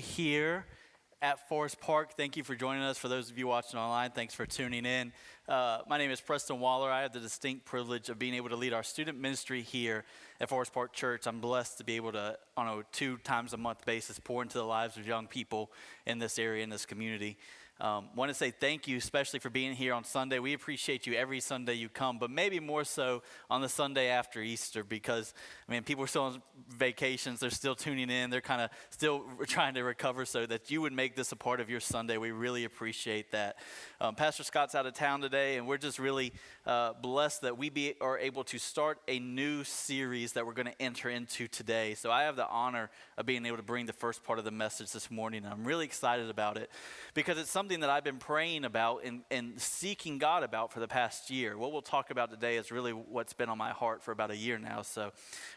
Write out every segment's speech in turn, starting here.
here at Forest Park. Thank you for joining us. For those of you watching online, thanks for tuning in. Uh, my name is Preston Waller. I have the distinct privilege of being able to lead our student ministry here at Forest Park Church. I'm blessed to be able to, on a two times a month basis, pour into the lives of young people in this area, in this community. Um, want to say thank you, especially for being here on Sunday. We appreciate you every Sunday you come, but maybe more so on the Sunday after Easter because, I mean, people are still on vacations. They're still tuning in. They're kind of still trying to recover so that you would make this a part of your Sunday. We really appreciate that. Um, Pastor Scott's out of town today, and we're just really uh, blessed that we be, are able to start a new series that we're going to enter into today. So I have the honor of being able to bring the first part of the message this morning, and I'm really excited about it because it's something something that I've been praying about and, and seeking God about for the past year. What we'll talk about today is really what's been on my heart for about a year now. So I'm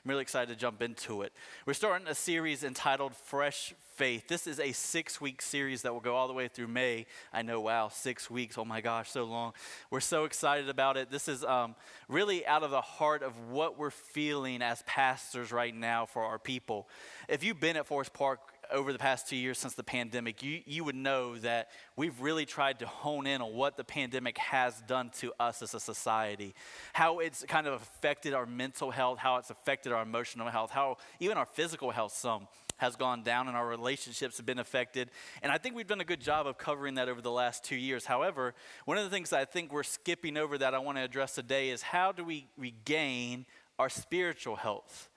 really excited to jump into it. We're starting a series entitled Fresh Faith. This is a six week series that will go all the way through May. I know, wow, six weeks. Oh my gosh, so long. We're so excited about it. This is um, really out of the heart of what we're feeling as pastors right now for our people. If you've been at Forest Park, over the past two years since the pandemic, you, you would know that we've really tried to hone in on what the pandemic has done to us as a society, how it's kind of affected our mental health, how it's affected our emotional health, how even our physical health, some has gone down and our relationships have been affected. And I think we've done a good job of covering that over the last two years. However, one of the things I think we're skipping over that I want to address today is how do we regain our spiritual health?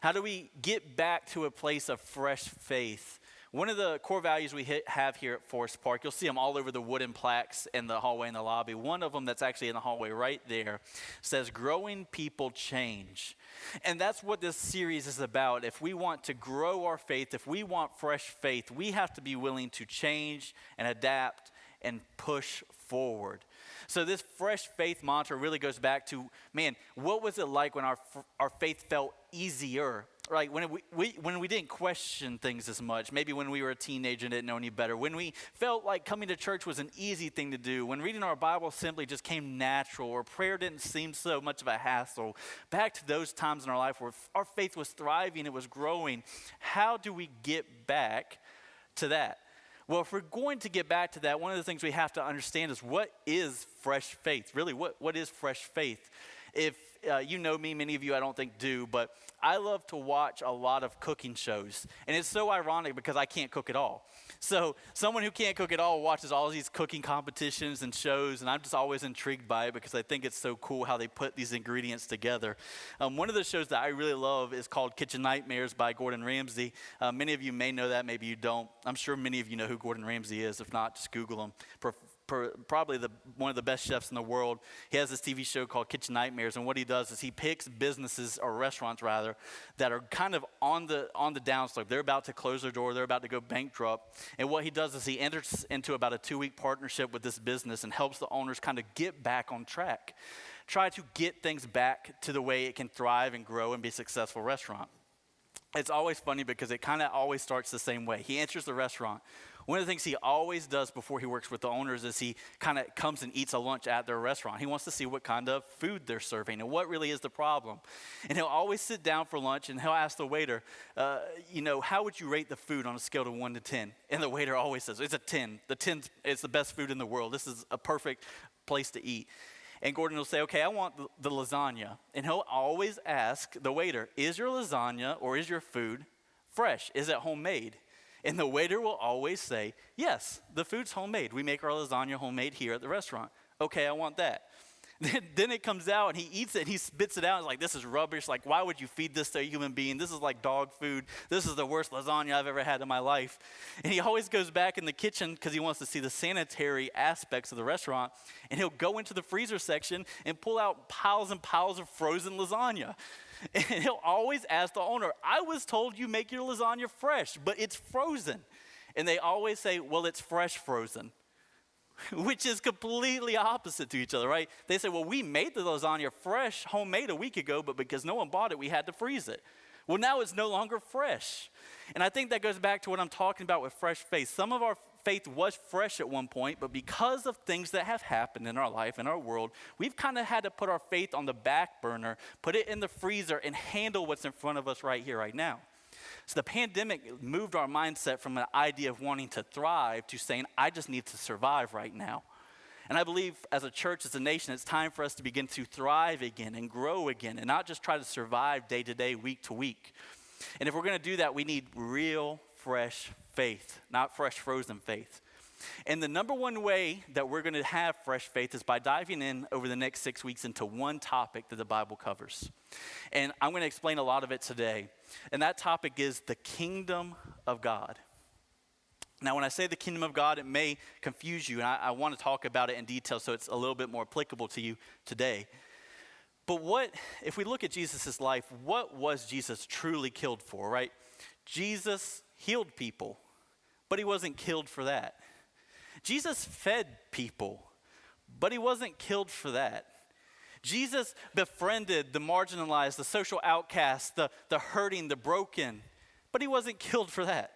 How do we get back to a place of fresh faith? One of the core values we hit, have here at Forest Park, you'll see them all over the wooden plaques in the hallway in the lobby. One of them that's actually in the hallway right there says, Growing people change. And that's what this series is about. If we want to grow our faith, if we want fresh faith, we have to be willing to change and adapt and push forward. So, this fresh faith mantra really goes back to man, what was it like when our, our faith felt easier? Right, when we, we, when we didn't question things as much, maybe when we were a teenager and didn't know any better, when we felt like coming to church was an easy thing to do, when reading our Bible simply just came natural, or prayer didn't seem so much of a hassle, back to those times in our life where our faith was thriving, it was growing. How do we get back to that? Well, if we're going to get back to that, one of the things we have to understand is what is fresh faith? Really, what, what is fresh faith? If uh, you know me, many of you I don't think do, but I love to watch a lot of cooking shows. And it's so ironic because I can't cook at all. So, someone who can't cook at all watches all these cooking competitions and shows, and I'm just always intrigued by it because I think it's so cool how they put these ingredients together. Um, one of the shows that I really love is called Kitchen Nightmares by Gordon Ramsay. Uh, many of you may know that, maybe you don't. I'm sure many of you know who Gordon Ramsay is. If not, just Google him probably the, one of the best chefs in the world. He has this TV show called Kitchen Nightmares, and what he does is he picks businesses or restaurants rather that are kind of on the on the downslope. They're about to close their door. They're about to go bankrupt. And what he does is he enters into about a two week partnership with this business and helps the owners kind of get back on track, try to get things back to the way it can thrive and grow and be a successful restaurant. It's always funny because it kind of always starts the same way. He enters the restaurant one of the things he always does before he works with the owners is he kind of comes and eats a lunch at their restaurant. He wants to see what kind of food they're serving and what really is the problem. And he'll always sit down for lunch and he'll ask the waiter, uh, you know, how would you rate the food on a scale of 1 to 10? And the waiter always says, it's a 10. The 10 is the best food in the world. This is a perfect place to eat. And Gordon will say, okay, I want the, the lasagna. And he'll always ask the waiter, is your lasagna or is your food fresh? Is it homemade? And the waiter will always say, Yes, the food's homemade. We make our lasagna homemade here at the restaurant. Okay, I want that. Then, it comes out and he eats it and he spits it out. He's like, This is rubbish. Like, why would you feed this to a human being? This is like dog food. This is the worst lasagna I've ever had in my life. And he always goes back in the kitchen because he wants to see the sanitary aspects of the restaurant. And he'll go into the freezer section and pull out piles and piles of frozen lasagna. And he'll always ask the owner, I was told you make your lasagna fresh, but it's frozen. And they always say, Well, it's fresh frozen, which is completely opposite to each other, right? They say, Well, we made the lasagna fresh, homemade a week ago, but because no one bought it, we had to freeze it. Well, now it's no longer fresh. And I think that goes back to what I'm talking about with fresh faith. Some of our faith was fresh at one point, but because of things that have happened in our life, in our world, we've kind of had to put our faith on the back burner, put it in the freezer, and handle what's in front of us right here, right now. So the pandemic moved our mindset from an idea of wanting to thrive to saying, I just need to survive right now. And I believe as a church, as a nation, it's time for us to begin to thrive again and grow again and not just try to survive day to day, week to week. And if we're going to do that, we need real, fresh faith, not fresh, frozen faith. And the number one way that we're going to have fresh faith is by diving in over the next six weeks into one topic that the Bible covers. And I'm going to explain a lot of it today. And that topic is the kingdom of God. Now, when I say the kingdom of God, it may confuse you, and I, I want to talk about it in detail so it's a little bit more applicable to you today. But what, if we look at Jesus' life, what was Jesus truly killed for, right? Jesus healed people, but he wasn't killed for that. Jesus fed people, but he wasn't killed for that. Jesus befriended the marginalized, the social outcast, the, the hurting, the broken, but he wasn't killed for that.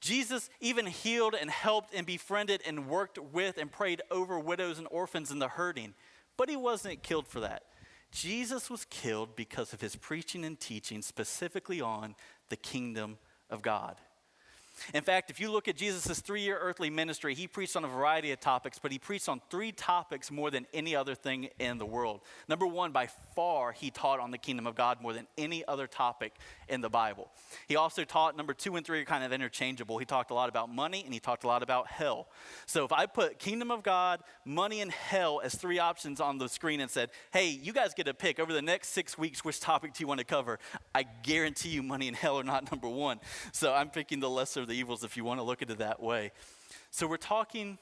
Jesus even healed and helped and befriended and worked with and prayed over widows and orphans and the hurting, but he wasn't killed for that. Jesus was killed because of his preaching and teaching specifically on the kingdom of God. In fact, if you look at Jesus' three year earthly ministry, he preached on a variety of topics, but he preached on three topics more than any other thing in the world. Number one, by far, he taught on the kingdom of God more than any other topic in the Bible. He also taught, number two and three are kind of interchangeable. He talked a lot about money and he talked a lot about hell. So if I put kingdom of God, money, and hell as three options on the screen and said, hey, you guys get a pick over the next six weeks, which topic do you want to cover? I guarantee you money and hell are not number one. So I'm picking the lesser the evils if you want to look at it that way. So we're talking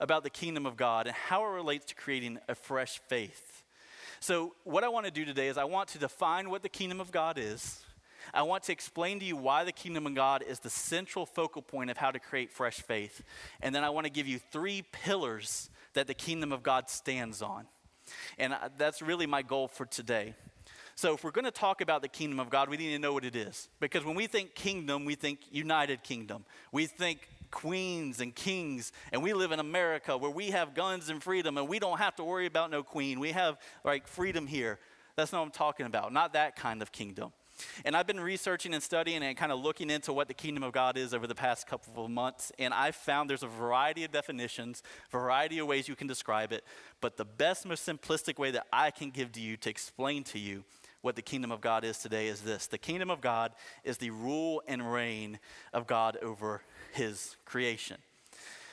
about the kingdom of God and how it relates to creating a fresh faith. So, what I want to do today is I want to define what the kingdom of God is. I want to explain to you why the kingdom of God is the central focal point of how to create fresh faith. And then I want to give you three pillars that the kingdom of God stands on. And that's really my goal for today. So, if we're going to talk about the kingdom of God, we need to know what it is. Because when we think kingdom, we think United Kingdom. We think queens and kings, and we live in America where we have guns and freedom, and we don't have to worry about no queen. We have like freedom here. That's not what I'm talking about. Not that kind of kingdom. And I've been researching and studying and kind of looking into what the kingdom of God is over the past couple of months, and I've found there's a variety of definitions, variety of ways you can describe it, but the best, most simplistic way that I can give to you to explain to you what the kingdom of God is today is this the kingdom of God is the rule and reign of God over his creation.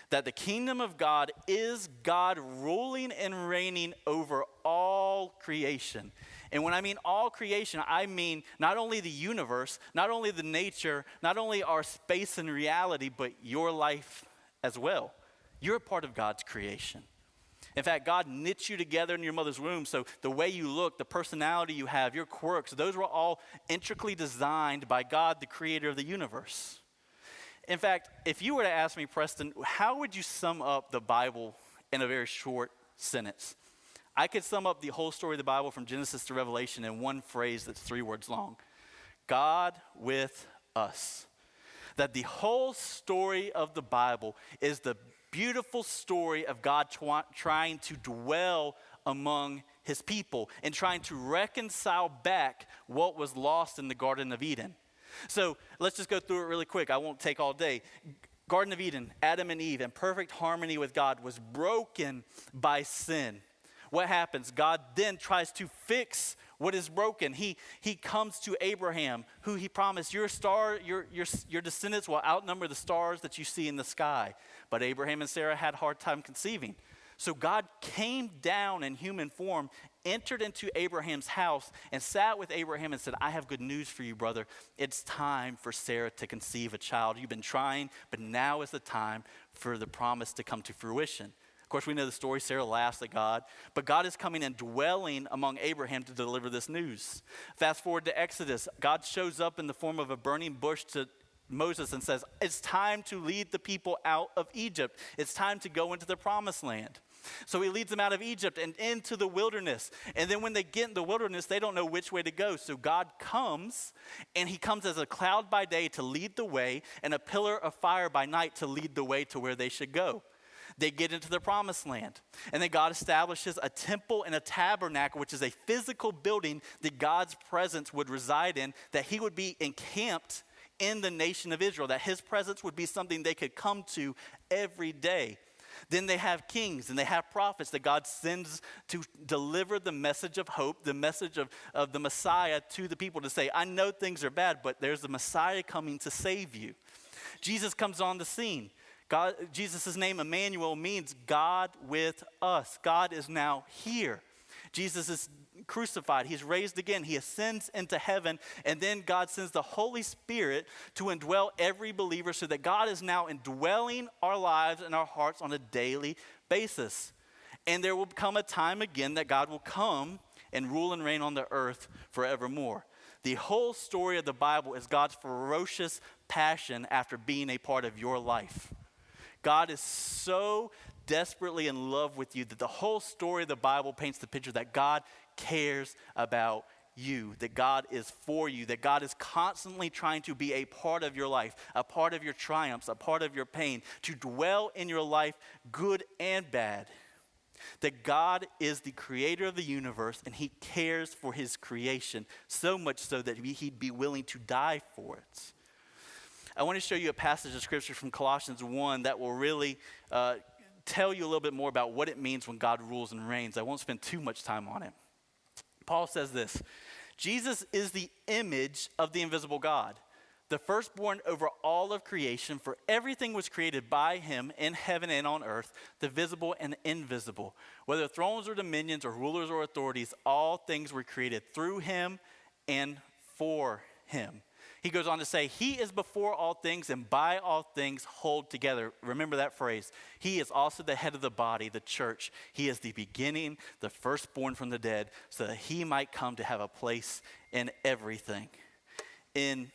That the kingdom of God is God ruling and reigning over all creation. And when I mean all creation, I mean not only the universe, not only the nature, not only our space and reality, but your life as well. You're a part of God's creation. In fact, God knits you together in your mother's womb, so the way you look, the personality you have, your quirks, those were all intricately designed by God, the creator of the universe. In fact, if you were to ask me, Preston, how would you sum up the Bible in a very short sentence? I could sum up the whole story of the Bible from Genesis to Revelation in one phrase that's three words long God with us. That the whole story of the Bible is the beautiful story of God tw- trying to dwell among his people and trying to reconcile back what was lost in the Garden of Eden. So let's just go through it really quick. I won't take all day. Garden of Eden, Adam and Eve in perfect harmony with God was broken by sin what happens? God then tries to fix what is broken. He, he comes to Abraham, who he promised, your star, your, your, your descendants will outnumber the stars that you see in the sky. But Abraham and Sarah had a hard time conceiving. So God came down in human form, entered into Abraham's house, and sat with Abraham and said, I have good news for you, brother. It's time for Sarah to conceive a child. You've been trying, but now is the time for the promise to come to fruition course, we know the story. Sarah laughs at God. But God is coming and dwelling among Abraham to deliver this news. Fast forward to Exodus. God shows up in the form of a burning bush to Moses and says, It's time to lead the people out of Egypt. It's time to go into the promised land. So he leads them out of Egypt and into the wilderness. And then when they get in the wilderness, they don't know which way to go. So God comes, and he comes as a cloud by day to lead the way, and a pillar of fire by night to lead the way to where they should go they get into the promised land. And then God establishes a temple and a tabernacle, which is a physical building that God's presence would reside in, that he would be encamped in the nation of Israel, that his presence would be something they could come to every day. Then they have kings and they have prophets that God sends to deliver the message of hope, the message of, of the Messiah to the people to say, I know things are bad, but there's the Messiah coming to save you. Jesus comes on the scene. God, Jesus' name, Emmanuel, means God with us. God is now here. Jesus is crucified, he's raised again, he ascends into heaven, and then God sends the Holy Spirit to indwell every believer so that God is now indwelling our lives and our hearts on a daily basis. And there will come a time again that God will come and rule and reign on the earth forevermore. The whole story of the Bible is God's ferocious passion after being a part of your life. God is so desperately in love with you that the whole story of the Bible paints the picture that God cares about you, that God is for you, that God is constantly trying to be a part of your life, a part of your triumphs, a part of your pain, to dwell in your life, good and bad. That God is the creator of the universe and he cares for his creation, so much so that he'd be willing to die for it. I want to show you a passage of scripture from Colossians 1 that will really uh, tell you a little bit more about what it means when God rules and reigns. I won't spend too much time on it. Paul says this Jesus is the image of the invisible God, the firstborn over all of creation, for everything was created by him in heaven and on earth, the visible and the invisible. Whether thrones or dominions or rulers or authorities, all things were created through him and for him. He goes on to say, He is before all things and by all things hold together. Remember that phrase. He is also the head of the body, the church. He is the beginning, the firstborn from the dead, so that He might come to have a place in everything. In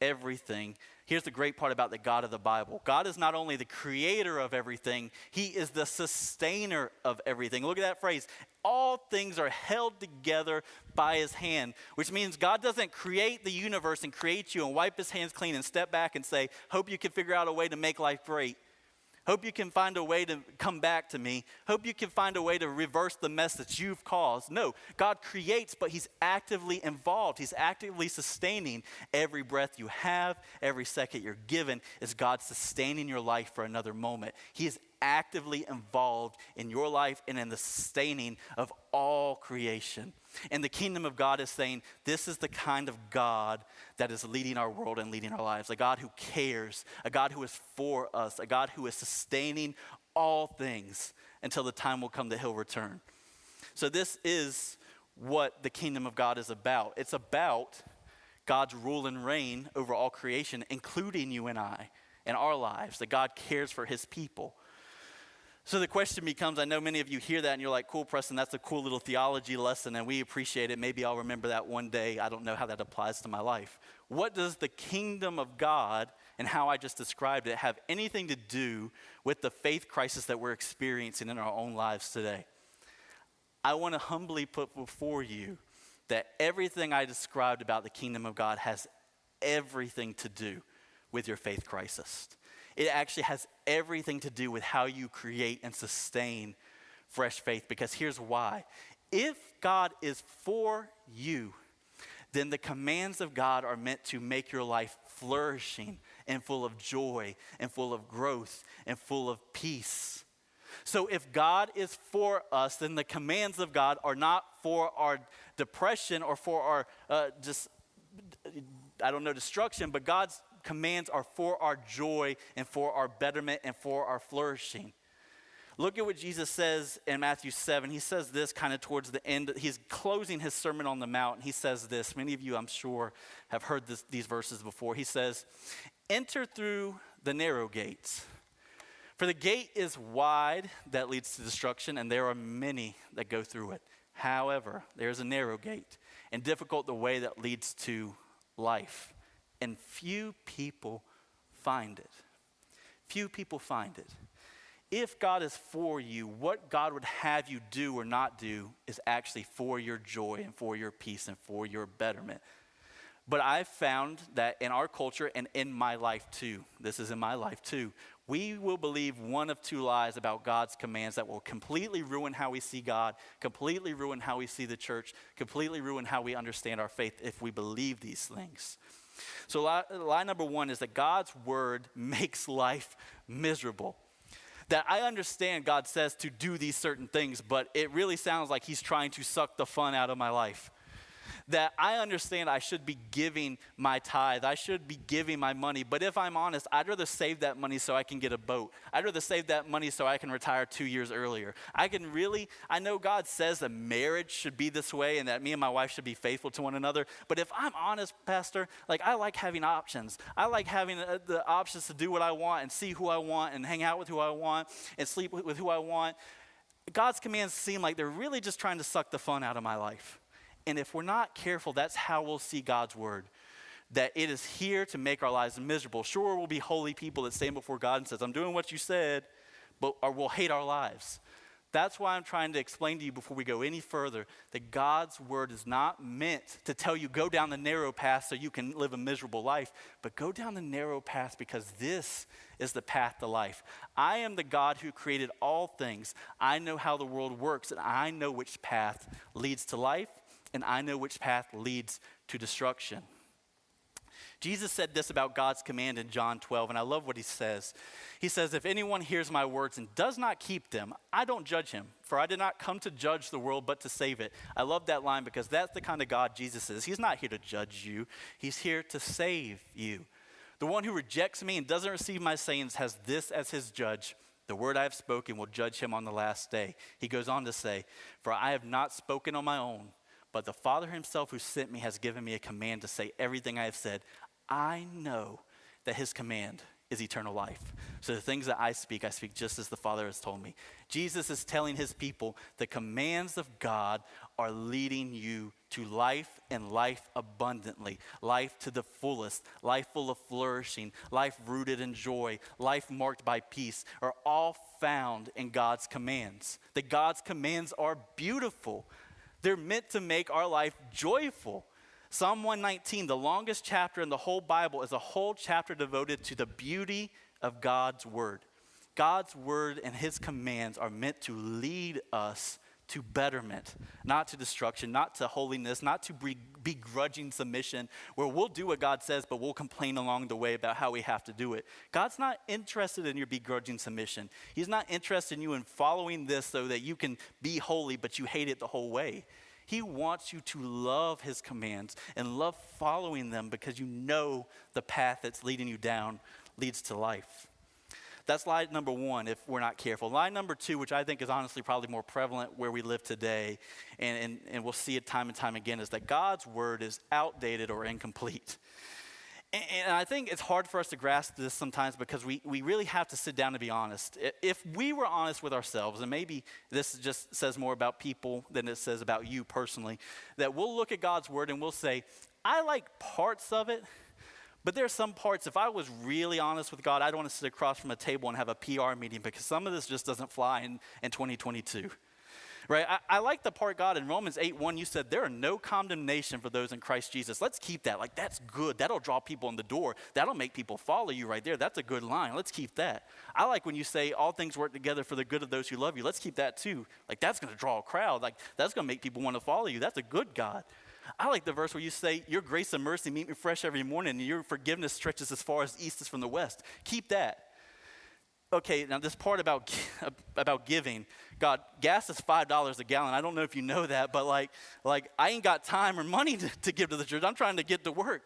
everything. Here's the great part about the God of the Bible God is not only the creator of everything, He is the sustainer of everything. Look at that phrase. All things are held together by His hand, which means God doesn't create the universe and create you and wipe His hands clean and step back and say, Hope you can figure out a way to make life great. Hope you can find a way to come back to me. Hope you can find a way to reverse the mess that you've caused. No, God creates, but He's actively involved. He's actively sustaining every breath you have, every second you're given, is God sustaining your life for another moment. He is actively involved in your life and in the sustaining of all creation. And the kingdom of God is saying, This is the kind of God that is leading our world and leading our lives. A God who cares, a God who is for us, a God who is sustaining all things until the time will come that He'll return. So, this is what the kingdom of God is about. It's about God's rule and reign over all creation, including you and I and our lives, that God cares for His people. So the question becomes I know many of you hear that and you're like, cool, Preston, that's a cool little theology lesson and we appreciate it. Maybe I'll remember that one day. I don't know how that applies to my life. What does the kingdom of God and how I just described it have anything to do with the faith crisis that we're experiencing in our own lives today? I want to humbly put before you that everything I described about the kingdom of God has everything to do with your faith crisis. It actually has everything to do with how you create and sustain fresh faith. Because here's why if God is for you, then the commands of God are meant to make your life flourishing and full of joy and full of growth and full of peace. So, if God is for us, then the commands of God are not for our depression or for our uh, just, I don't know, destruction, but God's commands are for our joy and for our betterment and for our flourishing. Look at what Jesus says in Matthew 7. He says this kind of towards the end. He's closing his Sermon on the Mount. and He says this. Many of you, I'm sure, have heard this, these verses before. He says, Enter through the narrow gates. For the gate is wide that leads to destruction, and there are many that go through it. However, there's a narrow gate, and difficult the way that leads to life and few people find it. Few people find it. If God is for you, what God would have you do or not do is actually for your joy and for your peace and for your betterment. But I've found that in our culture and in my life too, this is in my life too, we will believe one of two lies about God's commands that will completely ruin how we see God, completely ruin how we see the church, completely ruin how we understand our faith if we believe these things. So, lie, lie number one is that God's word makes life miserable. That I understand God says to do these certain things, but it really sounds like He's trying to suck the fun out of my life that I understand I should be giving my tithe, I should be giving my money, but if I'm honest, I'd rather save that money so I can get a boat. I'd rather save that money so I can retire two years earlier. I can really, I know God says that marriage should be this way and that me and my wife should be faithful to one another, but if I'm honest, Pastor, like I like having options. I like having uh, the options to do what I want and see who I want and hang out with who I want and sleep with who I want. God's commands seem like they're really just trying to suck the fun out of my life. And if we're not careful, that's how we'll see God's word. That it is here to make our lives miserable. Sure, we'll be holy people that stand before God and says, I'm doing what you said, but or we'll hate our lives. That's why I'm trying to explain to you before we go any further that God's word is not meant to tell you go down the narrow path so you can live a miserable life, but go down the narrow path because this is the path to life. I am the God who created all things. I know how the world works, and I know which path leads to life and I know which path leads to destruction. Jesus said this about God's command in John 12, and I love what he says. He says, If anyone hears my words and does not keep them, I don't judge him, for I did not come to judge the world, but to save it. I love that line because that's the kind of God Jesus is. He's not here to judge you, He's here to save you. The one who rejects me and doesn't receive my sayings has this as his judge. The word I have spoken will judge him on the last day. He goes on to say, For I have not spoken on my own but the Father himself who sent me has given me a command to say everything I have said. I know that his command is eternal life. So the things that I speak, I speak just as the Father has told me. Jesus is telling his people the commands of God are leading you to life and life abundantly, life to the fullest, life full of flourishing, life rooted in joy, life marked by peace, are all found in God's commands. That God's commands are beautiful. They're meant to make our life joyful. Psalm 119, the longest chapter in the whole Bible, is a whole chapter devoted to the beauty of God's word. God's word and his commands are meant to lead us to betterment, not to destruction, not to holiness, not to begrudging submission, where we'll do what God says, but we'll complain along the way about how we have to do it. God's not interested in your begrudging submission. He's not interested in you in following this so that you can be holy, but you hate it the whole way. He wants you to love his commands and love following them because you know the path that's leading you down leads to life. That's lie number one if we're not careful. Lie number two, which I think is honestly probably more prevalent where we live today, and, and, and we'll see it time and time again, is that God's word is outdated or incomplete. And, and I think it's hard for us to grasp this sometimes because we, we really have to sit down and be honest. If we were honest with ourselves, and maybe this just says more about people than it says about you personally, that we'll look at God's word and we'll say, I like parts of it, but there are some parts, if I was really honest with God, I'd want to sit across from a table and have a PR meeting because some of this just doesn't fly in, in 2022. Right? I, I like the part, God, in Romans 8 1, you said, There are no condemnation for those in Christ Jesus. Let's keep that. Like, that's good. That'll draw people in the door. That'll make people follow you right there. That's a good line. Let's keep that. I like when you say, All things work together for the good of those who love you. Let's keep that too. Like, that's going to draw a crowd. Like, that's going to make people want to follow you. That's a good God. I like the verse where you say, Your grace and mercy meet me fresh every morning, and your forgiveness stretches as far as east is from the west. Keep that. Okay, now this part about, about giving, God, gas is $5 a gallon. I don't know if you know that, but like, like I ain't got time or money to, to give to the church. I'm trying to get to work.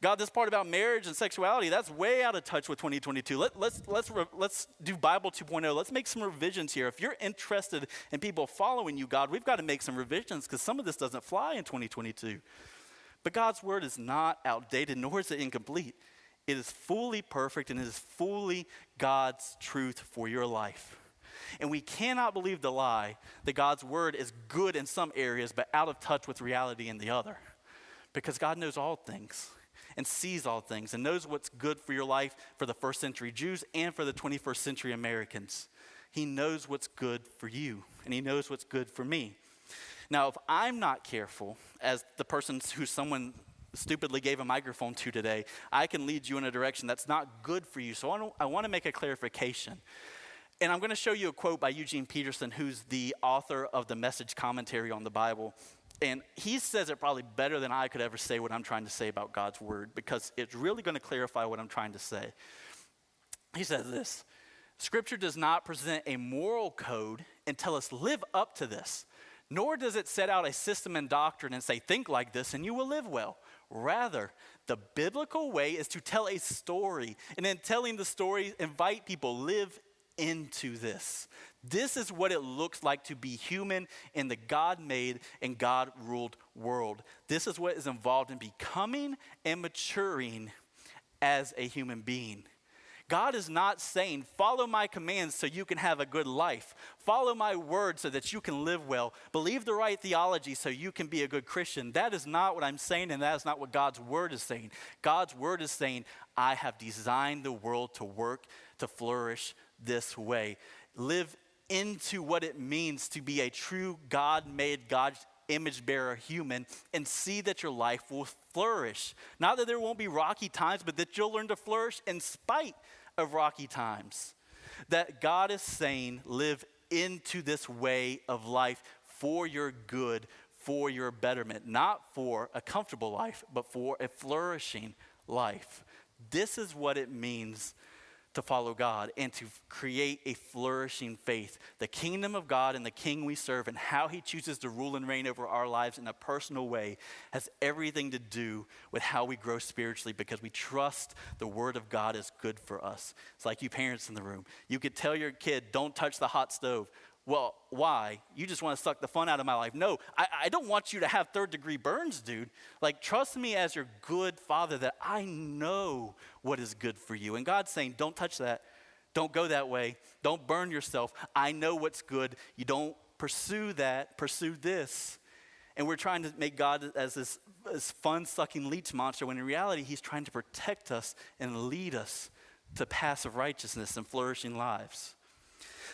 God, this part about marriage and sexuality, that's way out of touch with 2022. Let, let's, let's, let's do Bible 2.0. Let's make some revisions here. If you're interested in people following you, God, we've got to make some revisions because some of this doesn't fly in 2022. But God's word is not outdated, nor is it incomplete. It is fully perfect and it is fully God's truth for your life. And we cannot believe the lie that God's word is good in some areas, but out of touch with reality in the other. Because God knows all things and sees all things and knows what's good for your life for the first century Jews and for the 21st century Americans. He knows what's good for you, and He knows what's good for me. Now, if I'm not careful, as the person who someone stupidly gave a microphone to today, I can lead you in a direction that's not good for you. So I, I want to make a clarification. And I'm going to show you a quote by Eugene Peterson, who's the author of the message commentary on the Bible. And he says it probably better than I could ever say what I'm trying to say about God's word because it's really going to clarify what I'm trying to say. He says this Scripture does not present a moral code and tell us live up to this, nor does it set out a system and doctrine and say think like this and you will live well. Rather, the biblical way is to tell a story, and in telling the story, invite people live into this. This is what it looks like to be human in the God made and God ruled world. This is what is involved in becoming and maturing as a human being. God is not saying, follow my commands so you can have a good life. Follow my word so that you can live well. Believe the right theology so you can be a good Christian. That is not what I'm saying, and that is not what God's word is saying. God's word is saying, I have designed the world to work, to flourish this way. Live into what it means to be a true God made, God image bearer human and see that your life will flourish. Not that there won't be rocky times, but that you'll learn to flourish in spite of rocky times. That God is saying, live into this way of life for your good, for your betterment, not for a comfortable life, but for a flourishing life. This is what it means to follow God and to create a flourishing faith. The kingdom of God and the king we serve and how he chooses to rule and reign over our lives in a personal way has everything to do with how we grow spiritually because we trust the word of God is good for us. It's like you parents in the room. You could tell your kid, don't touch the hot stove. Well, why? You just want to suck the fun out of my life. No, I, I, don't want you to have third degree burns, dude. Like, trust me as your good father that I know what is good for you. And God's saying, don't touch that. Don't go that way. Don't burn yourself. I know what's good. You don't pursue that, pursue this. And we're trying to make God as this, this fun sucking leech monster when in reality, He's trying to protect us and lead us to paths of righteousness and flourishing lives.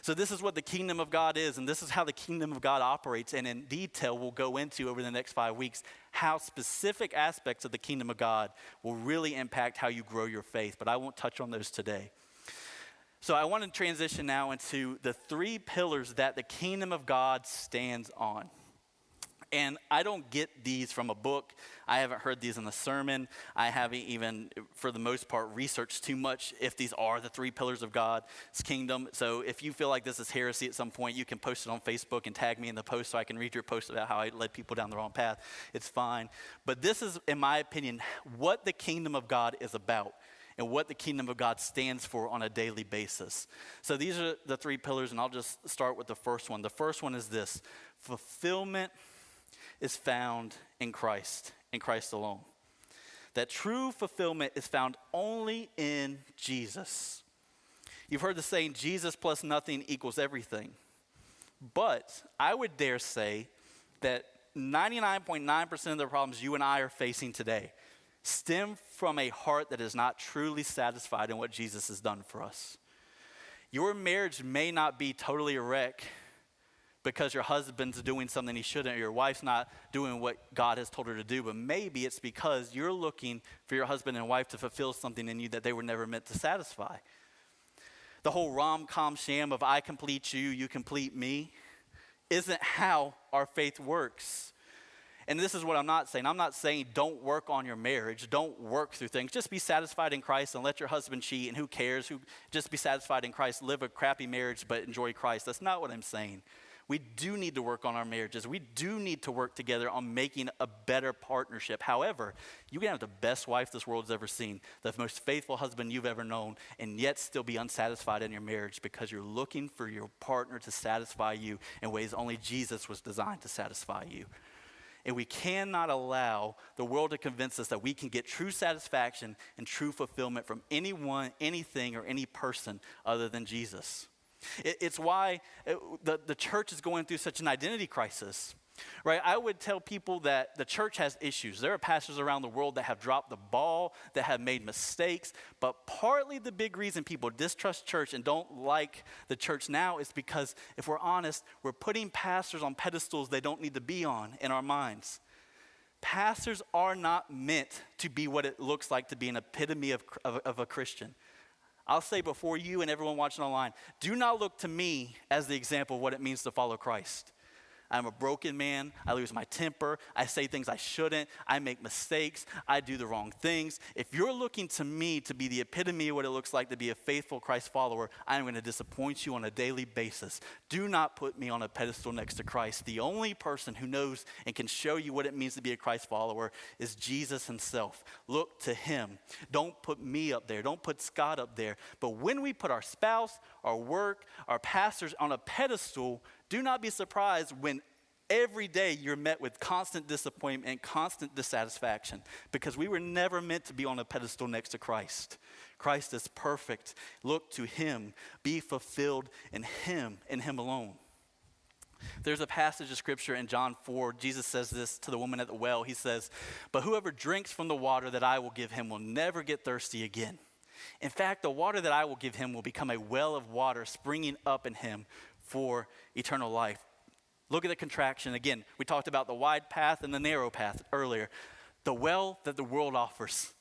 So, this is what the kingdom of God is, and this is how the kingdom of God operates. And in detail, we'll go into over the next five weeks how specific aspects of the kingdom of God will really impact how you grow your faith. But I won't touch on those today. So, I want to transition now into the three pillars that the kingdom of God stands on. And I don't get these from a book. I haven't heard these in the sermon. I haven't even, for the most part, researched too much if these are the three pillars of God's kingdom. So if you feel like this is heresy at some point, you can post it on Facebook and tag me in the post so I can read your post about how I led people down the wrong path. It's fine. But this is, in my opinion, what the kingdom of God is about and what the kingdom of God stands for on a daily basis. So these are the three pillars, and I'll just start with the first one. The first one is this fulfillment is found in Christ, in Christ alone. That true fulfillment is found only in Jesus. You've heard the saying, Jesus plus nothing equals everything. But I would dare say that 99.9% of the problems you and I are facing today stem from a heart that is not truly satisfied in what Jesus has done for us. Your marriage may not be totally a wreck because your husband's doing something he shouldn't, or your wife's not doing what God has told her to do, but maybe it's because you're looking for your husband and wife to fulfill something in you that they were never meant to satisfy. The whole rom com sham of I complete you, you complete me, isn't how our faith works. And this is what I'm not saying. I'm not saying don't work on your marriage, don't work through things. Just be satisfied in Christ and let your husband cheat, and who cares? Who just be satisfied in Christ, live a crappy marriage, but enjoy Christ. That's not what I'm saying. We do need to work on our marriages. We do need to work together on making a better partnership. However, you can have the best wife this world's ever seen, the most faithful husband you've ever known, and yet still be unsatisfied in your marriage because you're looking for your partner to satisfy you in ways only Jesus was designed to satisfy you. And we cannot allow the world to convince us that we can get true satisfaction and true fulfillment from anyone, anything, or any person other than Jesus. It, it's why it, uh, the, the church is going through such an identity crisis. Right? I would tell people that the church has issues. There are pastors around the world that have dropped the ball, that have made mistakes, but partly the big reason people distrust church and don't like the church now is because, if we're honest, we're putting pastors on pedestals they don't need to be on in our minds. Pastors are not meant to be what it looks like to be an epitome of, of, of a Christian. I'll say before you and everyone watching online do not look to me as the example of what it means to follow Christ. I'm a broken man. I lose my temper. I say things I shouldn't. I make mistakes. I do the wrong things. If you're looking to me to be the epitome of what it looks like to be a faithful Christ follower, I'm going to disappoint you on a daily basis. Do not put me on a pedestal next to Christ. The only person who knows and can show you what it means to be a Christ follower is Jesus himself. Look to him. Don't put me up there. Don't put Scott up there. But when we put our spouse, our work, our pastors on a pedestal, do not be surprised when every day you're met with constant disappointment and constant dissatisfaction because we were never meant to be on a pedestal next to Christ. Christ is perfect. Look to Him. Be fulfilled in Him, in Him alone. There's a passage of scripture in John 4. Jesus says this to the woman at the well. He says, But whoever drinks from the water that I will give him will never get thirsty again. In fact, the water that I will give him will become a well of water springing up in him for eternal life. Look at the contraction. Again, we talked about the wide path and the narrow path earlier. The well that the world offers.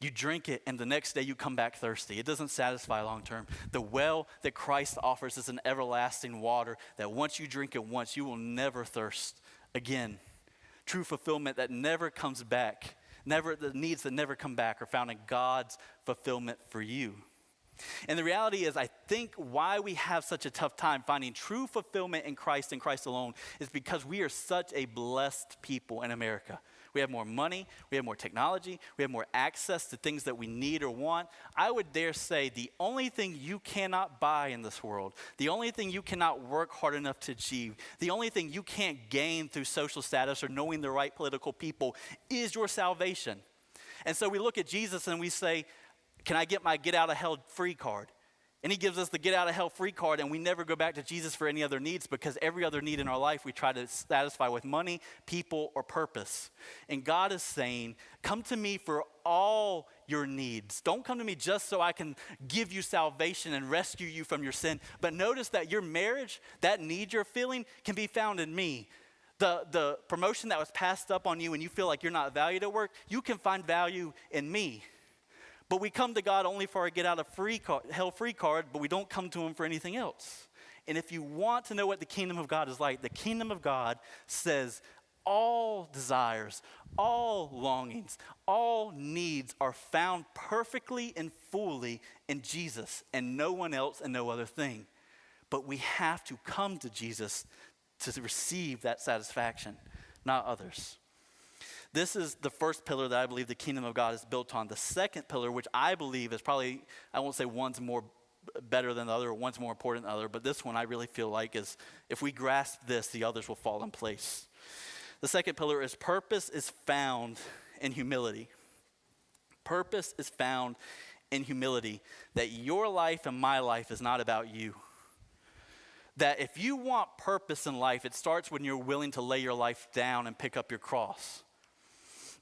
You drink it, and the next day you come back thirsty. It doesn't satisfy long term. The well that Christ offers is an everlasting water that once you drink it once, you will never thirst again. True fulfillment that never comes back never, the needs that never come back are found in God's fulfillment for you. And the reality is, I think why we have such a tough time finding true fulfillment in Christ and Christ alone is because we are such a blessed people in America. We have more money, we have more technology, we have more access to things that we need or want. I would dare say the only thing you cannot buy in this world, the only thing you cannot work hard enough to achieve, the only thing you can't gain through social status or knowing the right political people is your salvation. And so we look at Jesus and we say, Can I get my get out of hell free card? And he gives us the get out of hell free card, and we never go back to Jesus for any other needs because every other need in our life we try to satisfy with money, people, or purpose. And God is saying, Come to me for all your needs. Don't come to me just so I can give you salvation and rescue you from your sin. But notice that your marriage, that need you're feeling, can be found in me. The, the promotion that was passed up on you and you feel like you're not valued at work, you can find value in me. But we come to God only for a get out of free card, hell free card, but we don't come to Him for anything else. And if you want to know what the kingdom of God is like, the kingdom of God says all desires, all longings, all needs are found perfectly and fully in Jesus and no one else and no other thing. But we have to come to Jesus to receive that satisfaction, not others. This is the first pillar that I believe the kingdom of God is built on. The second pillar, which I believe is probably, I won't say one's more better than the other or one's more important than the other, but this one I really feel like is if we grasp this, the others will fall in place. The second pillar is purpose is found in humility. Purpose is found in humility. That your life and my life is not about you. That if you want purpose in life, it starts when you're willing to lay your life down and pick up your cross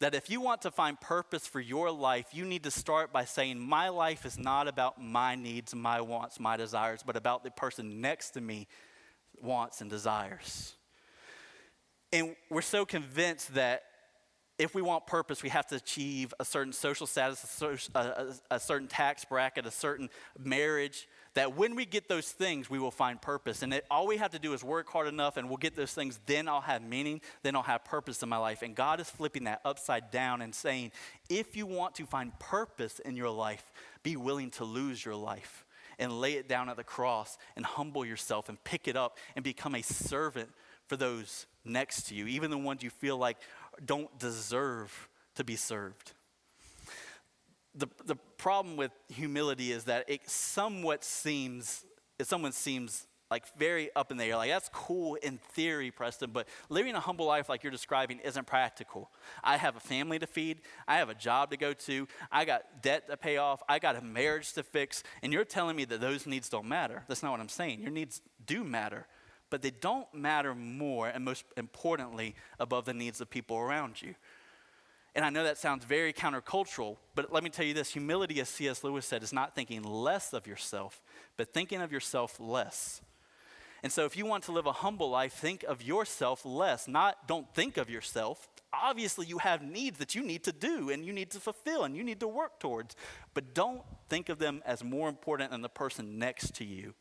that if you want to find purpose for your life, you need to start by saying, My life is not about my needs, my wants, my desires, but about the person next to me wants and desires. And we're so convinced that if we want purpose, we have to achieve a certain social status, a, a, a certain tax bracket, a certain marriage, that when we get those things, we will find purpose. And it, all we have to do is work hard enough and we'll get those things, then I'll have meaning, then I'll have purpose in my life. And God is flipping that upside down and saying, if you want to find purpose in your life, be willing to lose your life and lay it down at the cross and humble yourself and pick it up and become a servant for those next to you, even the ones you feel like don't deserve to be served the, the problem with humility is that it somewhat seems, if someone seems like very up in the air, like that's cool in theory, Preston, but living a humble life like you're describing isn't practical. I have a family to feed, I have a job to go to, I got debt to pay off, I got a marriage to fix, and you're telling me that those needs don't matter. That's not what I'm saying. Your needs do matter, but they don't matter more, and most importantly, above the needs of people around you. And I know that sounds very countercultural, but let me tell you this humility, as C.S. Lewis said, is not thinking less of yourself, but thinking of yourself less. And so, if you want to live a humble life, think of yourself less, not don't think of yourself. Obviously, you have needs that you need to do and you need to fulfill and you need to work towards, but don't think of them as more important than the person next to you.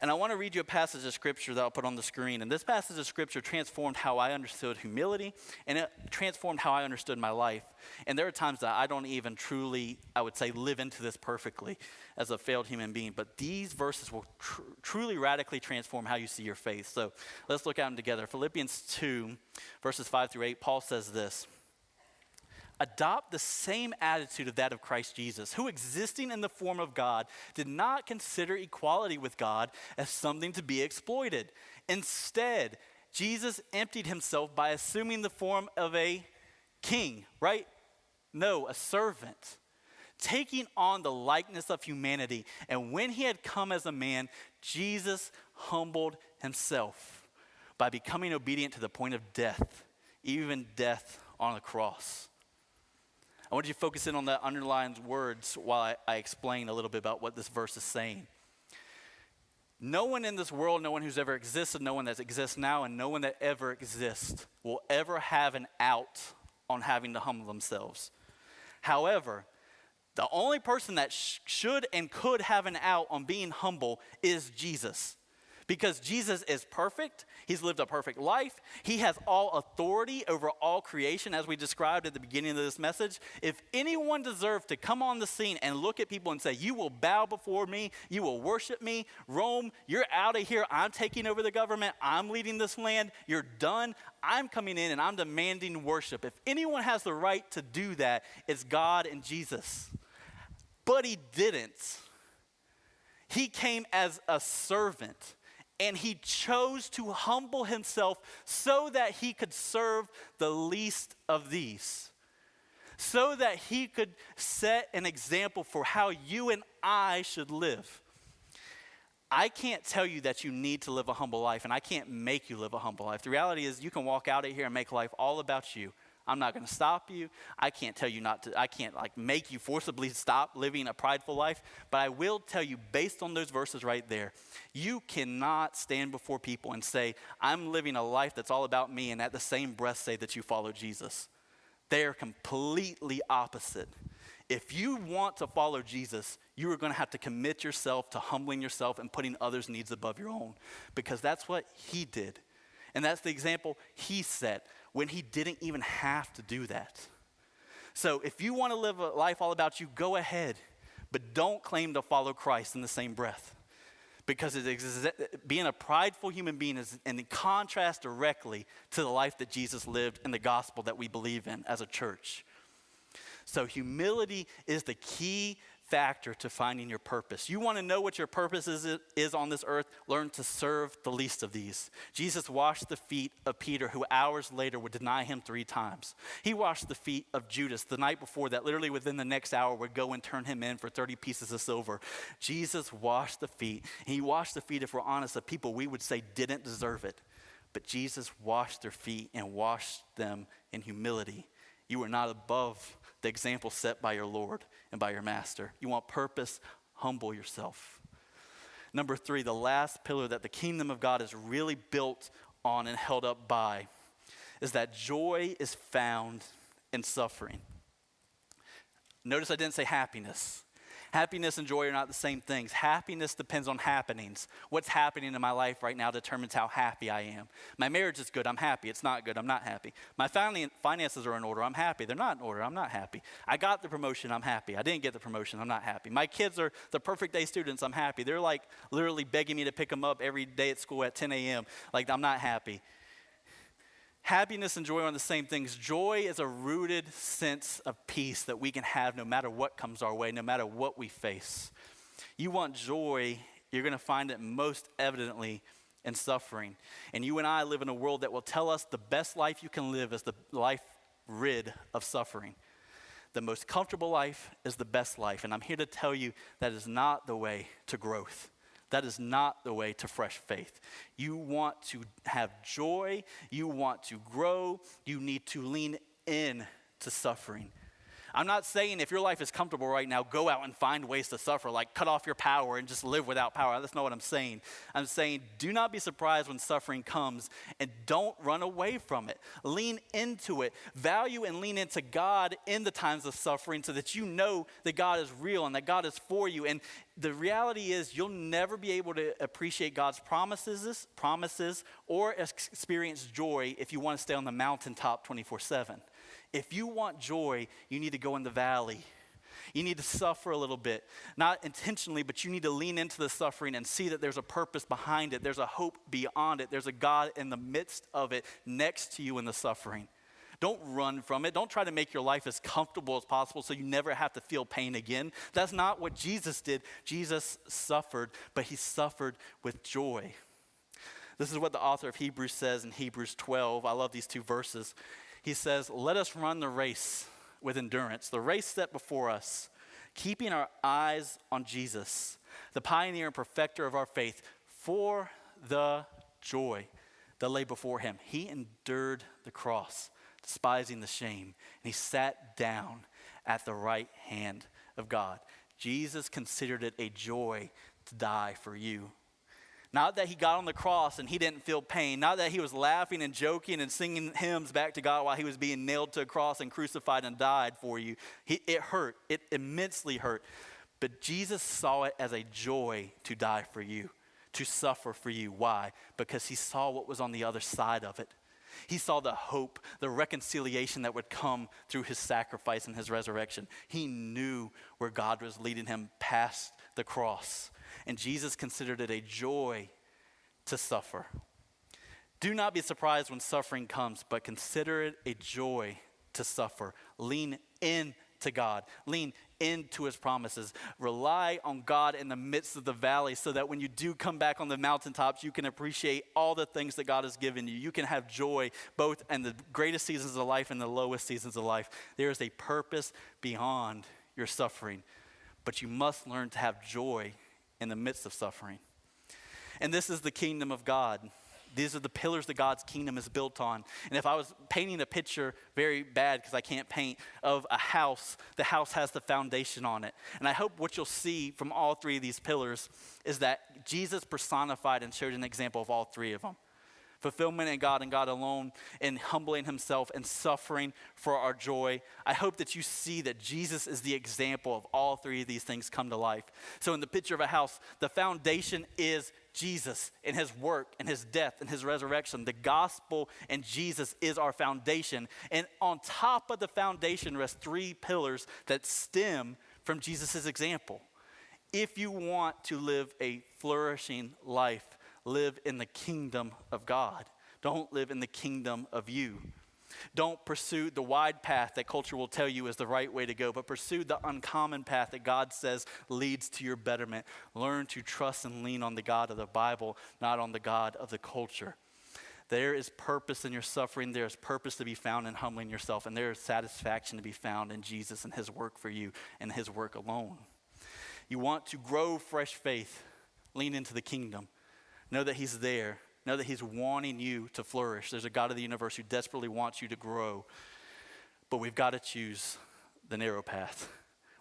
And I want to read you a passage of scripture that I'll put on the screen. And this passage of scripture transformed how I understood humility and it transformed how I understood my life. And there are times that I don't even truly, I would say, live into this perfectly as a failed human being. But these verses will tr- truly radically transform how you see your faith. So let's look at them together. Philippians 2, verses 5 through 8, Paul says this adopt the same attitude of that of Christ Jesus, who, existing in the form of God, did not consider equality with God as something to be exploited. Instead, Jesus emptied himself by assuming the form of a king, right? No, a servant. Taking on the likeness of humanity. And when he had come as a man, Jesus humbled himself by becoming obedient to the point of death, even death on the cross. I want you to focus in on the underlined words while I, I explain a little bit about what this verse is saying. No one in this world, no one who's ever existed, no one that exists now, and no one that ever exists will ever have an out on having to humble themselves. However, the only person that sh- should and could have an out on being humble is Jesus because Jesus is perfect. He's lived a perfect life. He has all authority over all creation, as we described at the beginning of this message. If anyone deserved to come on the scene and look at people and say, You will bow before me, you will worship me, Rome, you're out of here. I'm taking over the government, I'm leading this land, you're done. I'm coming in and I'm demanding worship. If anyone has the right to do that, it's God and Jesus. But he didn't. He came as a servant and he chose to humble himself so that he could serve the least of these. So that he could set an example for how you and I should live. I can't tell you that you need to live a humble life, and I can't make you live a humble life. The reality is, you can walk out of here and make life all about you. I'm not going to stop you. I can't tell you not to, I can't like make you forcibly stop living a prideful life, but I will tell you based on those verses right there, you cannot stand before people and say, I'm living a life that's all about me, and at the same breath say that you follow Jesus. They are completely opposite. If you want to follow Jesus, you are going to have to commit yourself to humbling yourself and putting others' needs above your own because that's what he did. And that's the example he set when he didn't even have to do that. So if you want to live a life all about you, go ahead, but don't claim to follow Christ in the same breath. Because being a prideful human being is in contrast directly to the life that Jesus lived and the gospel that we believe in as a church. So, humility is the key factor to finding your purpose. You want to know what your purpose is, is on this earth? Learn to serve the least of these. Jesus washed the feet of Peter, who hours later would deny him three times. He washed the feet of Judas the night before that, literally within the next hour, would go and turn him in for 30 pieces of silver. Jesus washed the feet. He washed the feet, if we're honest, of people we would say didn't deserve it. But Jesus washed their feet and washed them in humility. You are not above the example set by your Lord and by your master. You want purpose, humble yourself. Number three, the last pillar that the kingdom of God is really built on and held up by is that joy is found in suffering. Notice I didn't say happiness. Happiness and joy are not the same things. Happiness depends on happenings. What's happening in my life right now determines how happy I am. My marriage is good, I'm happy. It's not good, I'm not happy. My finances are in order, I'm happy. They're not in order, I'm not happy. I got the promotion, I'm happy. I didn't get the promotion, I'm not happy. My kids are the perfect day students, I'm happy. They're like literally begging me to pick them up every day at school at 10 a.m. Like, I'm not happy. Happiness and joy are the same things. Joy is a rooted sense of peace that we can have no matter what comes our way, no matter what we face. You want joy, you're going to find it most evidently in suffering. And you and I live in a world that will tell us the best life you can live is the life rid of suffering. The most comfortable life is the best life. And I'm here to tell you that is not the way to growth. That is not the way to fresh faith. You want to have joy, you want to grow, you need to lean in to suffering. I'm not saying if your life is comfortable right now, go out and find ways to suffer, like cut off your power and just live without power. That's not what I'm saying. I'm saying do not be surprised when suffering comes and don't run away from it. Lean into it. Value and lean into God in the times of suffering so that you know that God is real and that God is for you. And the reality is you'll never be able to appreciate God's promises, promises or experience joy if you want to stay on the mountaintop 24/7. If you want joy, you need to go in the valley. You need to suffer a little bit, not intentionally, but you need to lean into the suffering and see that there's a purpose behind it. There's a hope beyond it. There's a God in the midst of it, next to you in the suffering. Don't run from it. Don't try to make your life as comfortable as possible so you never have to feel pain again. That's not what Jesus did. Jesus suffered, but he suffered with joy. This is what the author of Hebrews says in Hebrews 12. I love these two verses he says, Let us run the race with endurance, the race set before us, keeping our eyes on Jesus, the pioneer and perfecter of our faith, for the joy that lay before him. He endured the cross, despising the shame, and he sat down at the right hand of God. Jesus considered it a joy to die for you not that he got on the cross and he didn't feel pain. Not that he was laughing and joking and singing hymns back to God while he was being nailed to a cross and crucified and died for you. He, it hurt, it immensely hurt. But Jesus saw it as a joy to die for you, to suffer for you. Why? Because he saw what was on the other side of it. He saw the hope, the reconciliation that would come through his sacrifice and his resurrection. He knew where God was leading him past the cross and Jesus considered it a joy to suffer. Do not be surprised when suffering comes, but consider it a joy to suffer. Lean in to God. Lean into his promises. Rely on God in the midst of the valley so that when you do come back on the mountaintops, you can appreciate all the things that God has given you. You can have joy both in the greatest seasons of life and the lowest seasons of life. There is a purpose beyond your suffering, but you must learn to have joy in the midst of suffering. And this is the kingdom of God. These are the pillars that God's kingdom is built on. And if I was painting a picture, very bad because I can't paint, of a house, the house has the foundation on it. And I hope what you'll see from all three of these pillars is that Jesus personified and showed an example of all three of them fulfillment in God and God alone, and humbling himself and suffering for our joy. I hope that you see that Jesus is the example of all three of these things come to life. So, in the picture of a house, the foundation is Jesus and his work and his death and his resurrection. The gospel and Jesus is our foundation. And on top of the foundation rest three pillars that stem from Jesus' example. If you want to live a flourishing life, live in the kingdom of God. Don't live in the kingdom of you. Don't pursue the wide path that culture will tell you is the right way to go, but pursue the uncommon path that God says leads to your betterment. Learn to trust and lean on the God of the Bible, not on the God of the culture. There is purpose in your suffering. There is purpose to be found in humbling yourself, and there is satisfaction to be found in Jesus and His work for you and His work alone. You want to grow fresh faith, lean into the kingdom. Know that He's there. Know that He's wanting you to flourish. There's a God of the universe who desperately wants you to grow. But we've got to choose the narrow path.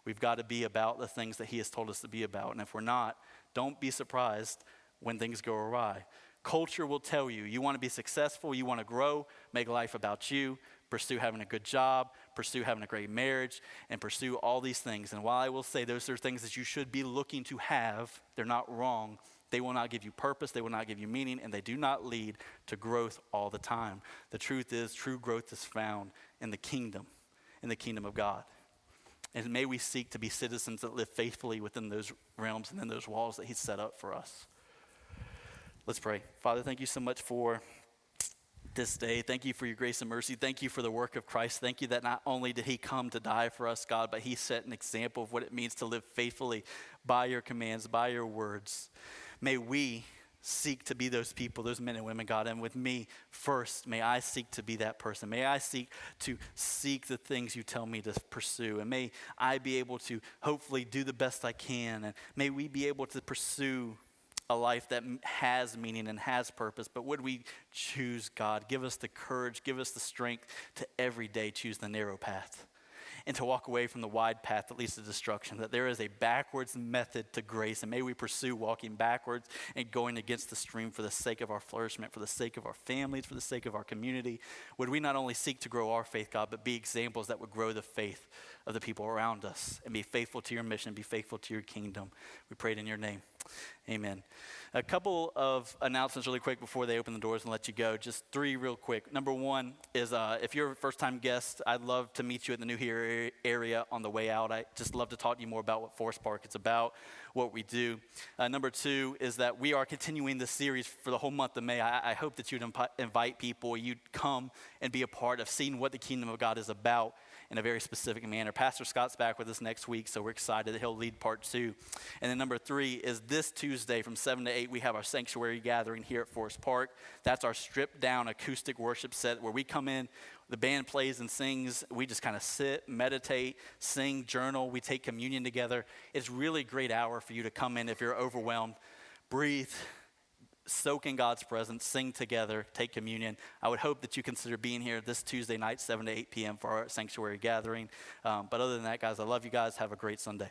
We've got to be about the things that He has told us to be about. And if we're not, don't be surprised when things go awry. Culture will tell you you want to be successful, you want to grow, make life about you, pursue having a good job, pursue having a great marriage, and pursue all these things. And while I will say those are things that you should be looking to have, they're not wrong. They will not give you purpose, they will not give you meaning, and they do not lead to growth all the time. The truth is, true growth is found in the kingdom, in the kingdom of God. And may we seek to be citizens that live faithfully within those realms and in those walls that He's set up for us. Let's pray. Father, thank you so much for this day. Thank you for your grace and mercy. Thank you for the work of Christ. Thank you that not only did he come to die for us, God, but he set an example of what it means to live faithfully by your commands, by your words. May we seek to be those people, those men and women, God. And with me first, may I seek to be that person. May I seek to seek the things you tell me to pursue. And may I be able to hopefully do the best I can. And may we be able to pursue a life that has meaning and has purpose. But would we choose God? Give us the courage, give us the strength to every day choose the narrow path and to walk away from the wide path that leads to destruction. That there is a backwards method to grace, and may we pursue walking backwards and going against the stream for the sake of our flourishment, for the sake of our families, for the sake of our community. Would we not only seek to grow our faith, God, but be examples that would grow the faith of the people around us and be faithful to your mission, be faithful to your kingdom. We pray it in your name. Amen. A couple of announcements, really quick, before they open the doors and let you go. Just three, real quick. Number one is uh, if you're a first time guest, I'd love to meet you at the New Here area on the way out. I just love to talk to you more about what Forest Park is about, what we do. Uh, number two is that we are continuing this series for the whole month of May. I, I hope that you'd impi- invite people, you'd come and be a part of seeing what the kingdom of God is about in a very specific manner. Pastor Scott's back with us next week, so we're excited that he'll lead part two. And then number three is this Tuesday from 7 to 8, we have our sanctuary gathering here at Forest Park. That's our stripped down acoustic worship set where we come in, the band plays and sings. We just kind of sit, meditate, sing, journal. We take communion together. It's really a great hour for you to come in if you're overwhelmed. Breathe, soak in God's presence, sing together, take communion. I would hope that you consider being here this Tuesday night, 7 to 8 p.m. for our sanctuary gathering. Um, but other than that, guys, I love you guys. Have a great Sunday.